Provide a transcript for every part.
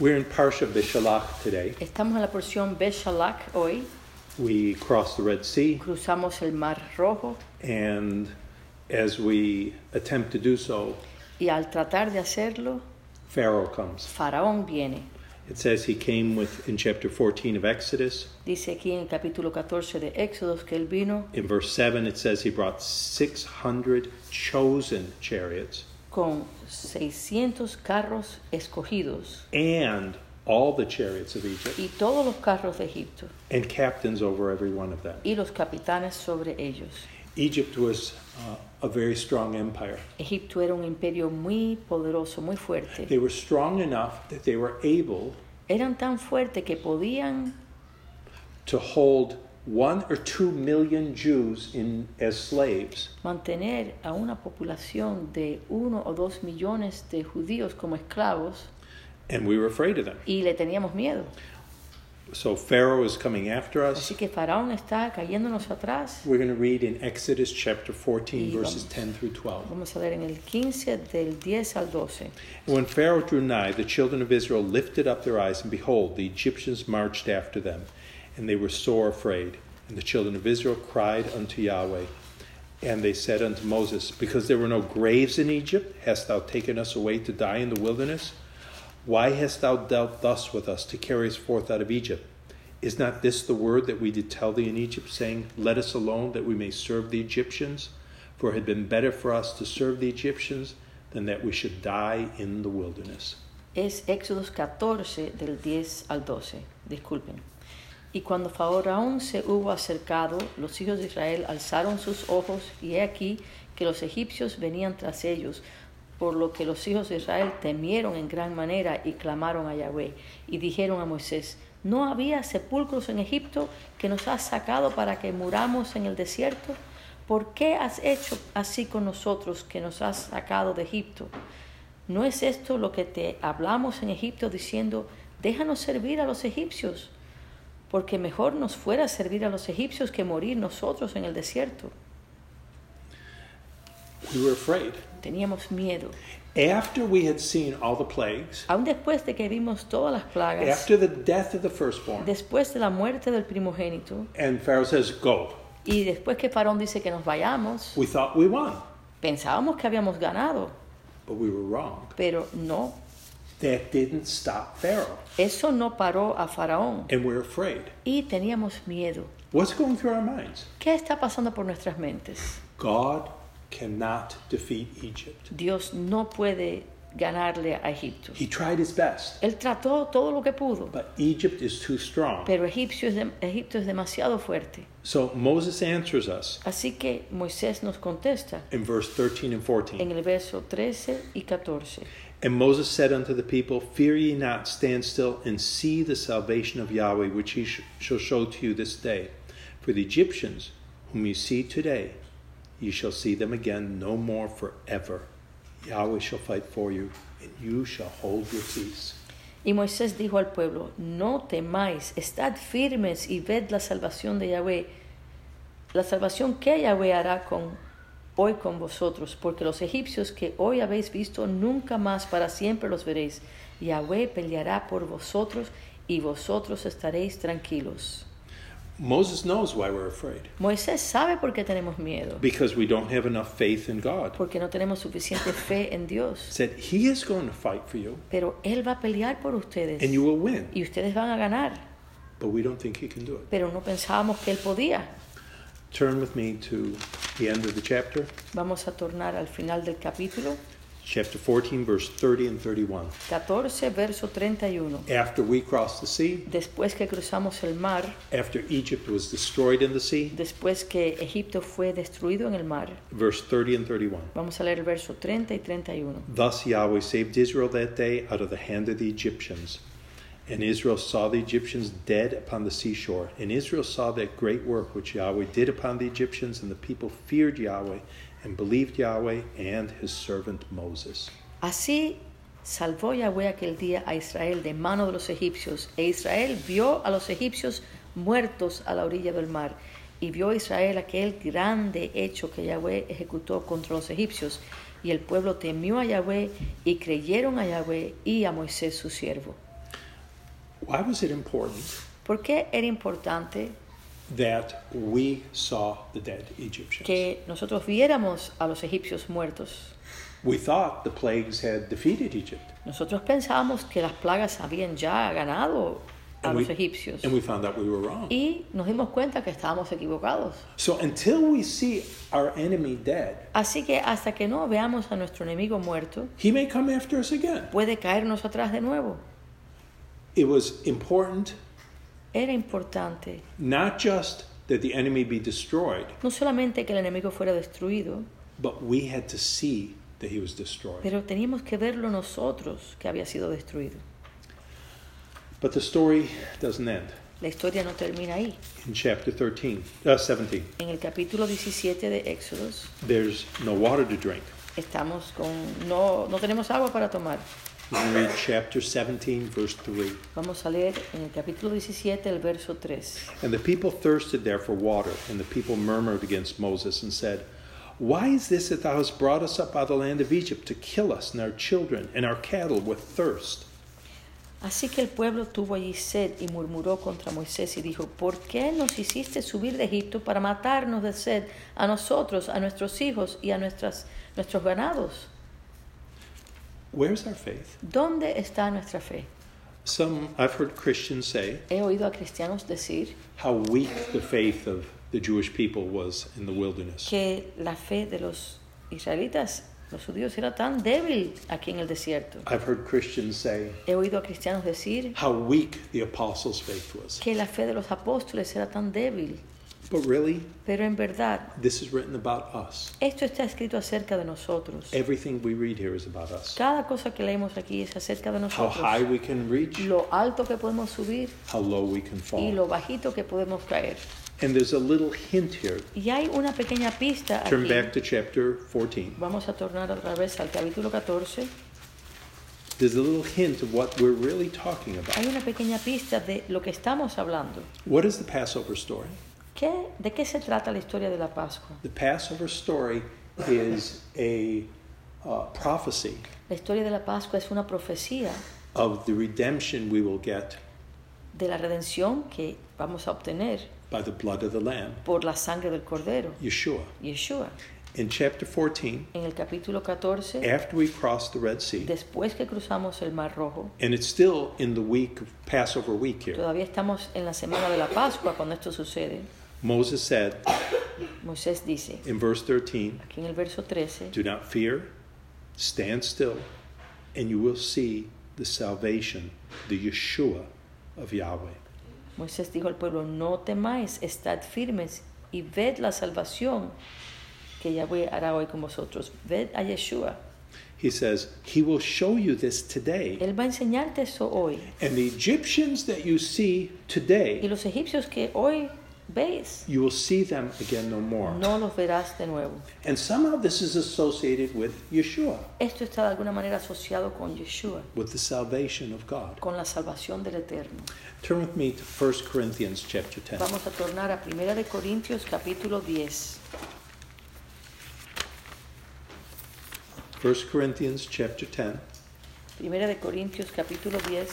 We're in Parsha Beshalach today. Estamos en la porción Beshalach hoy. We cross the Red Sea, Cruzamos el Mar Rojo and as we attempt to do so, y al tratar de hacerlo, Pharaoh comes. Faraón viene. It says he came with in chapter 14 of Exodus. Dice aquí en el capítulo 14 de Éxodos que él vino In verse 7, it says he brought 600 chosen chariots con 600 carros escogidos and all the chariots of Egypt y todos los carros de Egipto and captains over every one of them. y los capitanes sobre ellos. Egypt was uh, a very strong empire. Egipto era un imperio muy poderoso, muy fuerte. They were strong enough that they were able Eran tan fuertes que podían to hold one or two million Jews in as slaves mantener a una población de uno o dos millones de judíos como esclavos and we were afraid of them. y le teníamos miedo. So Pharaoh is coming after us. Así que Faraón está cayéndonos atrás. We're going to read in Exodus chapter 14, Y verses 10 through 12. Vamos a leer en el 15 del 10 al 12. And when Pharaoh drew nigh, the children of Israel lifted up their eyes, and behold, the Egyptians marched after them, and they were sore afraid. And the children of Israel cried unto Yahweh. And they said unto Moses, Because there were no graves in Egypt, hast thou taken us away to die in the wilderness? Why hast thou dealt thus with us to carry us forth out of Egypt? Is not this the word that we did tell thee in Egypt, saying, Let us alone, that we may serve the Egyptians? For it had been better for us to serve the Egyptians than that we should die in the wilderness. Es Éxodos 14 del 10 al 12. Disculpen. Y cuando Faraón se hubo acercado, los hijos de Israel alzaron sus ojos y he aquí que los egipcios venían tras ellos, por lo que los hijos de Israel temieron en gran manera y clamaron a Yahweh y dijeron a Moisés, ¿no había sepulcros en Egipto que nos has sacado para que muramos en el desierto? ¿Por qué has hecho así con nosotros que nos has sacado de Egipto? ¿No es esto lo que te hablamos en Egipto diciendo, déjanos servir a los egipcios? Porque mejor nos fuera servir a los egipcios que morir nosotros en el desierto. We were afraid. Teníamos miedo. After we had seen all the plagues, Aún después de que vimos todas las plagas, after the death of the firstborn, después de la muerte del primogénito, and Pharaoh says, Go, y después que Faraón dice que nos vayamos, we thought we won, pensábamos que habíamos ganado, but we were wrong. pero no. That didn't stop Pharaoh, Eso no paró a Faraón and we're afraid. y teníamos miedo. What's going through our minds? ¿Qué está pasando por nuestras mentes? God cannot defeat Egypt. Dios no puede ganarle a Egipto. He tried his best, Él trató todo lo que pudo, but Egypt is too strong. pero Egipcio es de- Egipto es demasiado fuerte. So Moses answers us Así que Moisés nos contesta in verse 13 and 14. en el verso 13 y 14. And Moses said unto the people, Fear ye not, stand still and see the salvation of Yahweh, which he sh- shall show to you this day. For the Egyptians, whom you see today, ye shall see them again no more forever. Yahweh shall fight for you, and you shall hold your peace. Y Moisés dijo al pueblo, no temáis, estad firmes y ved la salvación de Yahweh, la salvación que Yahweh hará con, hoy con vosotros, porque los egipcios que hoy habéis visto, nunca más para siempre los veréis. Yahweh peleará por vosotros y vosotros estaréis tranquilos. Moses knows why we're afraid. Moisés sabe por qué tenemos miedo, Because we don't have enough faith in God. porque no tenemos suficiente fe en Dios. Said he is going to fight for you, Pero Él va a pelear por ustedes and you will win. y ustedes van a ganar. But we don't think he can do it. Pero no pensábamos que Él podía. Turn with me to the end of the chapter. Vamos a tornar al final del capítulo chapter 14, verse 30 and 31. 14, verso 31. After we crossed the sea, Después que cruzamos el mar, after Egypt was destroyed in the sea, después que Egipto fue destruido en el mar, verse 30 and 31. vamos a leer el verso 30 y 31. Thus Yahweh saved Israel that day out of the hand of the Egyptians. And Israel saw the Egyptians dead upon the seashore. And Israel saw that great work which Yahweh did upon the Egyptians, and the people feared Yahweh and believed Yahweh and his servant Moses. Así salvó Yahweh aquel día a Israel de mano de los egipcios, e Israel vio a los egipcios muertos a la orilla del mar, y vio Israel aquel grande hecho que Yahweh ejecutó contra los egipcios, y el pueblo temió a Yahweh y creyeron a Yahweh y a Moisés su siervo. Why was it important ¿Por qué era importante that we saw the dead Egyptians? que nosotros viéramos a los egipcios muertos? We thought the plagues had defeated Egypt. Nosotros pensábamos que las plagas habían ya ganado a And los we, egipcios and we found out we were wrong. y nos dimos cuenta que estábamos equivocados. So until we see our enemy dead, Así que hasta que no veamos a nuestro enemigo muerto, he may come after us again. puede caernos atrás de nuevo. It was important Era importante not just that the enemy be destroyed, no solamente que el enemigo fuera destruido, but we had to see that he was destroyed. pero teníamos que verlo nosotros que había sido destruido. But the story doesn't end. La historia no termina ahí. In chapter 13, uh, 17, En el capítulo 17 de Éxodos there's no water to drink. estamos con no no tenemos agua para tomar. Can read chapter 17, verse 3. Vamos a leer en el capítulo 17 el verso 3. And the people thirsted there for water, and the people murmured against Moses and said, Why is this that thou hast brought us up out of the land of Egypt to kill us and our children and our cattle with thirst? Así que el pueblo tuvo allí sed y murmuró contra Moisés y dijo, ¿por qué nos hiciste subir de Egipto para matarnos de sed a nosotros, a nuestros hijos y a nuestras, nuestros ganados? Where's our faith? ¿Dónde está nuestra fe? Some, I've heard Christians say He oído a cristianos decir how weak the faith of the Jewish people was in the wilderness. que la fe de los israelitas, los judíos, era tan débil aquí en el desierto. I've heard Christians say He oído a cristianos decir how weak the apostles' faith was. que la fe de los apóstoles era tan débil. But really, Pero en verdad, this is written about us. esto está escrito acerca de nosotros. Everything we read here is about us. Cada cosa que leemos aquí es acerca de How nosotros. high we can reach, Lo alto que podemos subir how low we can y fall. lo bajito que podemos caer. And there's a little hint here. Y hay una pequeña pista Turn aquí. back to chapter 14. Vamos a tornar otra vez al capítulo 14. There's a little hint of what we're really talking about. Hay una pequeña pista de lo que estamos hablando. What is the Passover story? ¿Qué, ¿De qué se trata la historia de la Pascua? The Passover story is a uh, prophecy La historia de la Pascua es una profecía of the redemption we will get de la redención que vamos a obtener by the blood of the Lamb, por la sangre del Cordero, Yeshua. Yeshua. In chapter 14, En el capítulo 14, after we cross the Red Sea, después que cruzamos el Mar Rojo, and it's still in the week of Passover week here, todavía estamos en la semana de la Pascua cuando esto sucede. Moses said Moisés dice, in verse 13, aquí en el verso 13, Do not fear, stand still, and you will see the salvation, the Yeshua of Yahweh. Moisés dijo al pueblo, no temáis, estad firmes y ved la salvación que Yahweh hará hoy con vosotros. Ved a Yeshua. He says, He will show you this today. Él va a enseñarte eso hoy. And the Egyptians that you see today Y los egipcios que hoy veis, you will see them again no more. no los verás de nuevo. And somehow this is associated with Yeshua, Esto está de alguna manera asociado con Yeshua, with the salvation of God. con la salvación del Eterno. Turn with me to 1 Corinthians chapter 10. Vamos a tornar a 1 de Corintios capítulo 10. 1 Corinthians chapter 10. 1 de Corintios capítulo 10.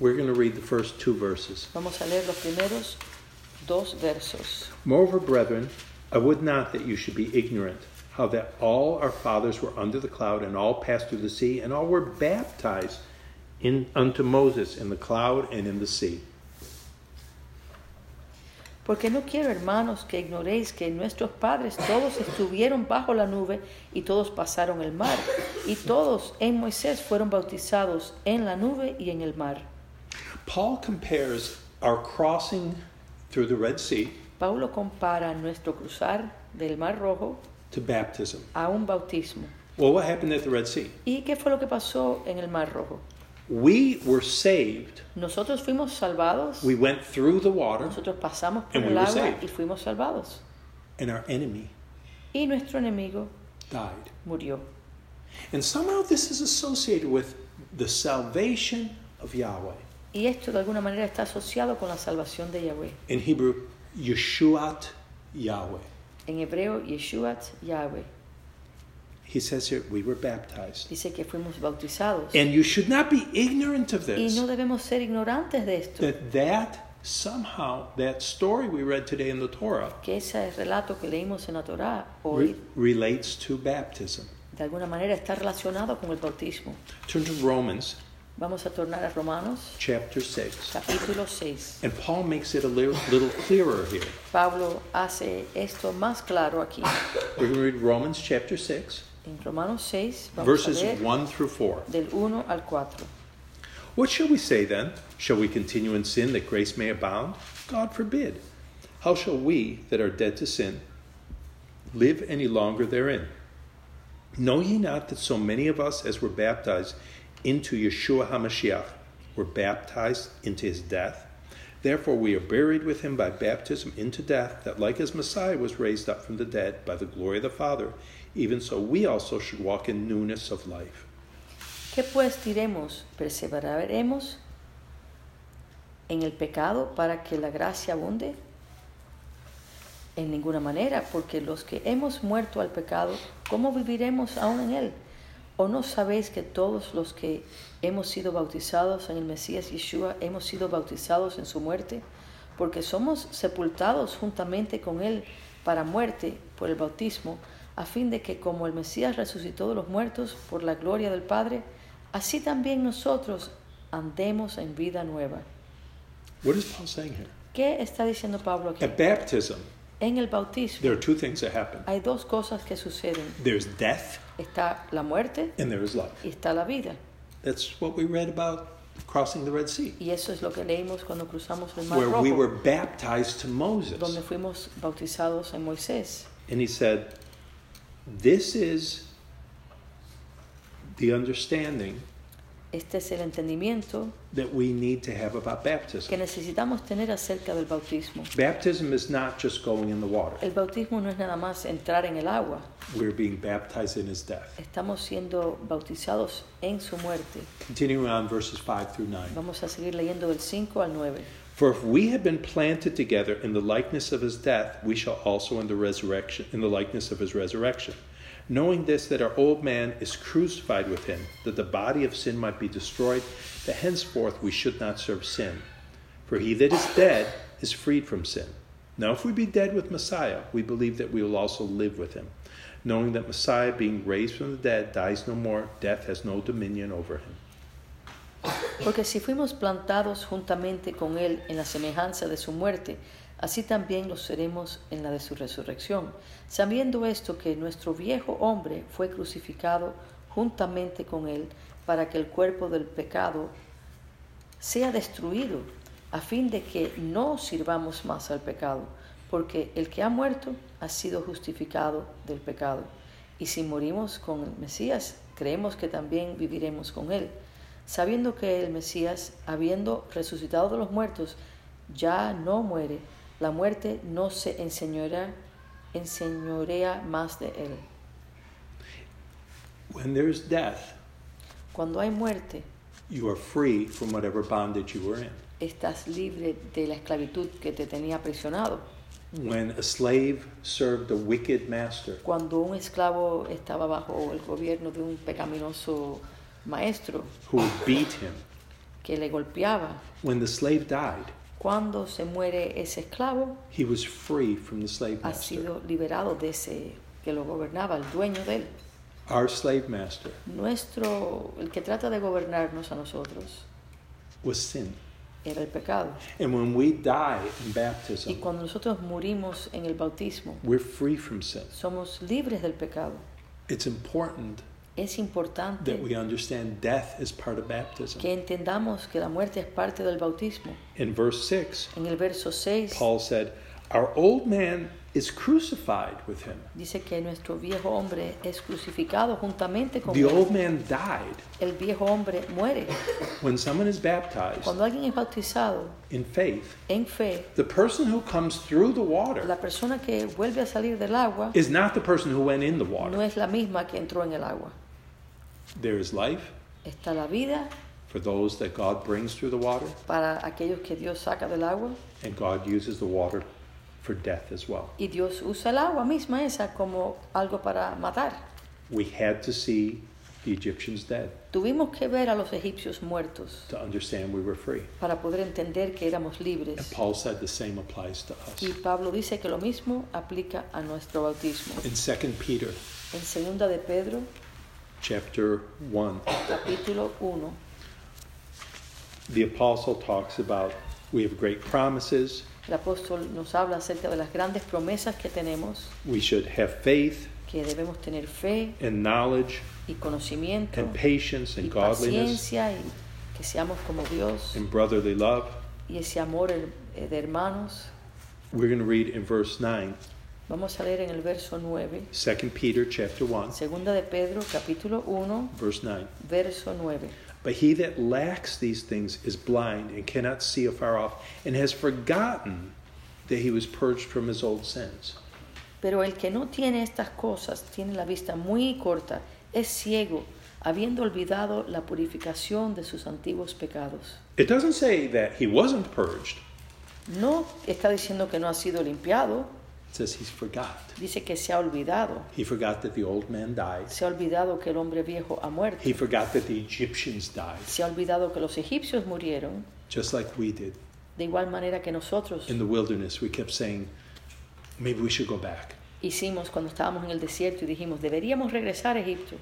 We're going to read the first two verses. Vamos a leer los primeros dos versos. Moreover, brethren, I would not that you should be ignorant how that all our fathers were under the cloud, and all passed through the sea, and all were baptized in, unto Moses in the cloud and in the sea. Porque no quiero, hermanos, que ignoréis que nuestros padres todos estuvieron bajo la nube y todos pasaron el mar, y todos en Moisés fueron bautizados en la nube y en el mar. Paul compares our crossing through the Red Sea Paulo compara nuestro cruzar del Mar Rojo to baptism. a un bautismo. Well, what happened at the Red Sea? ¿Y qué fue lo que pasó en el Mar Rojo? We were saved. Nosotros fuimos salvados, We went through the water, nosotros pasamos por And we el were agua saved. y fuimos salvados. and our enemy Y nuestro enemigo died. murió. And somehow this is associated with the salvation of Yahweh. Y esto de alguna manera está asociado con la salvación de Yahweh. In Hebrew, Yeshuat Yahweh. En hebreo, Yeshuat Yahweh. He says here, we were baptized. Dice que fuimos bautizados. And you should not be ignorant of Y this. no debemos ser ignorantes de esto. That that somehow, that story we read today in the Torah, Que ese relato que leímos en la Torá re- hoy relates to baptism. de alguna manera está relacionado con el bautismo. Turn to Romans Vamos a tornar a Romanos chapter 6. capítulo 6. And Paul makes it a little, little clearer here. Pablo hace esto más claro aquí. We're going to read Romans chapter 6, En Romanos 6 vamos verses a leer 1 through 4. del 1 al 4. What shall we say then? Shall we continue in sin that grace may abound? God forbid. How shall we that are dead to sin live any longer therein? Know ye not that so many of us as were baptized into Yeshua HaMashiach were baptized into his death? Therefore we are buried with him by baptism into death, that like as Messiah was raised up from the dead by the glory of the Father, even so we also should walk in newness of life. ¿Qué pues diremos? ¿Perseveraremos en el pecado para que la gracia abunde? En ninguna manera, porque los que hemos muerto al pecado, ¿cómo viviremos aún en él? ¿O no sabéis que todos los que hemos sido bautizados en el Mesías Yeshua hemos sido bautizados en su muerte? Porque somos sepultados juntamente con él para muerte por el bautismo, a fin de que como el Mesías resucitó de los muertos por la gloria del Padre, así también nosotros andemos en vida nueva. What is Paul saying here? ¿Qué está diciendo Pablo aquí? At baptism, En el bautismo there are two things that happen hay dos cosas que suceden. there's death Está la muerte and there is life. y está la vida. That's what we read about crossing the Red Sea, Y eso es lo que leímos cuando cruzamos el Mar where we were baptized to Moses. donde fuimos bautizados en Moisés. And he said, This is the understanding Este es el entendimiento that we need to have about que baptism. necesitamos tener acerca del bautismo. Baptism is not just going in the water, El bautismo no es nada más entrar en el agua. we're being baptized in his death. Estamos siendo bautizados en su muerte. Continuing on verses 5 through 9. Vamos a seguir leyendo del 5 al 9. For if we have been planted together in the likeness of his death, we shall also in the resurrection in the likeness of his resurrection. Knowing this that our old man is crucified with him, that the body of sin might be destroyed, that henceforth we should not serve sin. For he that is dead is freed from sin. Now if we be dead with Messiah, we believe that we will also live with him. Knowing that Messiah, being raised from the dead, dies no more, death has no dominion over him. Porque si fuimos plantados juntamente con Él en la semejanza de su muerte, así también lo seremos en la de su resurrección, sabiendo esto que nuestro viejo hombre fue crucificado juntamente con Él, para que el cuerpo del pecado sea destruido, a fin de que no sirvamos más al pecado, porque el que ha muerto ha sido justificado del pecado. Y si morimos con el Mesías, creemos que también viviremos con Él sabiendo que el Mesías, habiendo resucitado de los muertos, ya no muere, la muerte no se enseñorea, enseñorea más de él. When there's death, Cuando hay muerte, you are free from whatever bondage you were in. estás libre de la esclavitud que te tenía aprisionado. When a slave served a wicked master, Cuando un esclavo estaba bajo el gobierno de un pecaminoso maestro who beat him, que le golpeaba, when the slave died, cuando se muere ese esclavo, he was free from the slave ha master. sido liberado de ese que lo gobernaba, el dueño de él. Our slave master Nuestro, el que trata de gobernarnos a nosotros, was sin. era el pecado. And when we die in Y baptism, cuando nosotros murimos en el bautismo, we're free from sin. somos libres del pecado. It's important Es that importante we understand death is part of baptism. que entendamos que la muerte es parte del bautismo. In verse 6, En el verso 6 Paul said, Our old man is crucified with him. dice que nuestro viejo hombre es crucificado juntamente con The él. old man died. El viejo hombre muere. When someone is baptized Cuando alguien es bautizado in faith, en fe, the person who comes through the water la persona que vuelve a salir del agua is not the person who went in the no water. es la misma que entró en el agua. There is life Está la vida for those that God brings through the water, para aquellos que Dios saca del agua and God uses the water for death as well. y Dios usa el agua misma esa como algo para matar. We had to see the Egyptians dead Tuvimos que ver a los egipcios muertos to understand we were free. para poder entender que éramos And. Paul said the same applies to us. Y Pablo dice que lo mismo aplica a nuestro bautismo. In 2 Peter En segunda de Pedro, chapter 1, capítulo 1, the apostle talks about we have great promises, el apóstol nos habla acerca de las grandes promesas que tenemos, we should have faith que debemos tener fe and knowledge y conocimiento and patience y and godliness paciencia y que seamos como Dios and brotherly love. y ese amor eh, de hermanos. We're going to read in verse 9, Vamos a leer en el verso 9, 2 Peter chapter 1, segunda de Pedro, capítulo 1, verse 9. verso 9. But he that lacks these things is blind and cannot see afar off, and has forgotten that he was purged from his old sins. Pero el que no tiene estas cosas tiene la vista muy corta, es ciego, habiendo olvidado la purificación de sus antiguos pecados. It doesn't say that he wasn't purged, No está diciendo que no ha sido limpiado, says he's forgot. dice que se ha olvidado. He forgot that the old man died. Se ha olvidado que el hombre viejo ha muerto. He forgot that the Egyptians died, Se ha olvidado que los egipcios murieron, just like we did. de igual manera que nosotros In the wilderness, we kept saying, maybe we should go back. hicimos cuando estábamos en el desierto y dijimos, deberíamos regresar a Egipto.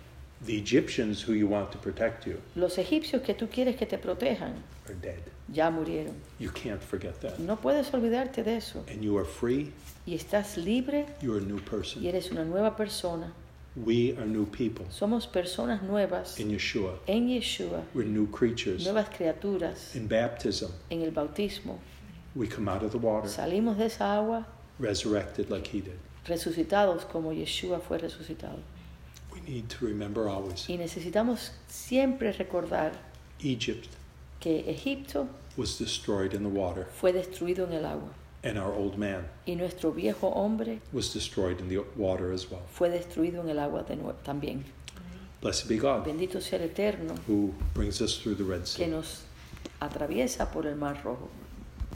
The Egyptians who you want to protect you Los egipcios que tú quieres que te protejan are dead. ya murieron. You can't forget that. No puedes olvidarte de eso. And you are free, Y estás libre you are a new person. y eres una nueva persona. We are new people Somos personas nuevas in Yeshua. en Yeshua, We're new creatures. nuevas criaturas. In baptism, En el bautismo we come out of the water, salimos de esa agua resurrected like he did. resucitados como Yeshua fue resucitado. We need to remember always Y necesitamos siempre recordar Egypt que Egipto was destroyed in the water, fue destruido en el agua and our old man y nuestro viejo hombre was destroyed in the water as well. fue destruido en el agua de también. Blessed be God Bendito sea el Eterno who brings us through the Red que Sea. nos atraviesa por el Mar Rojo.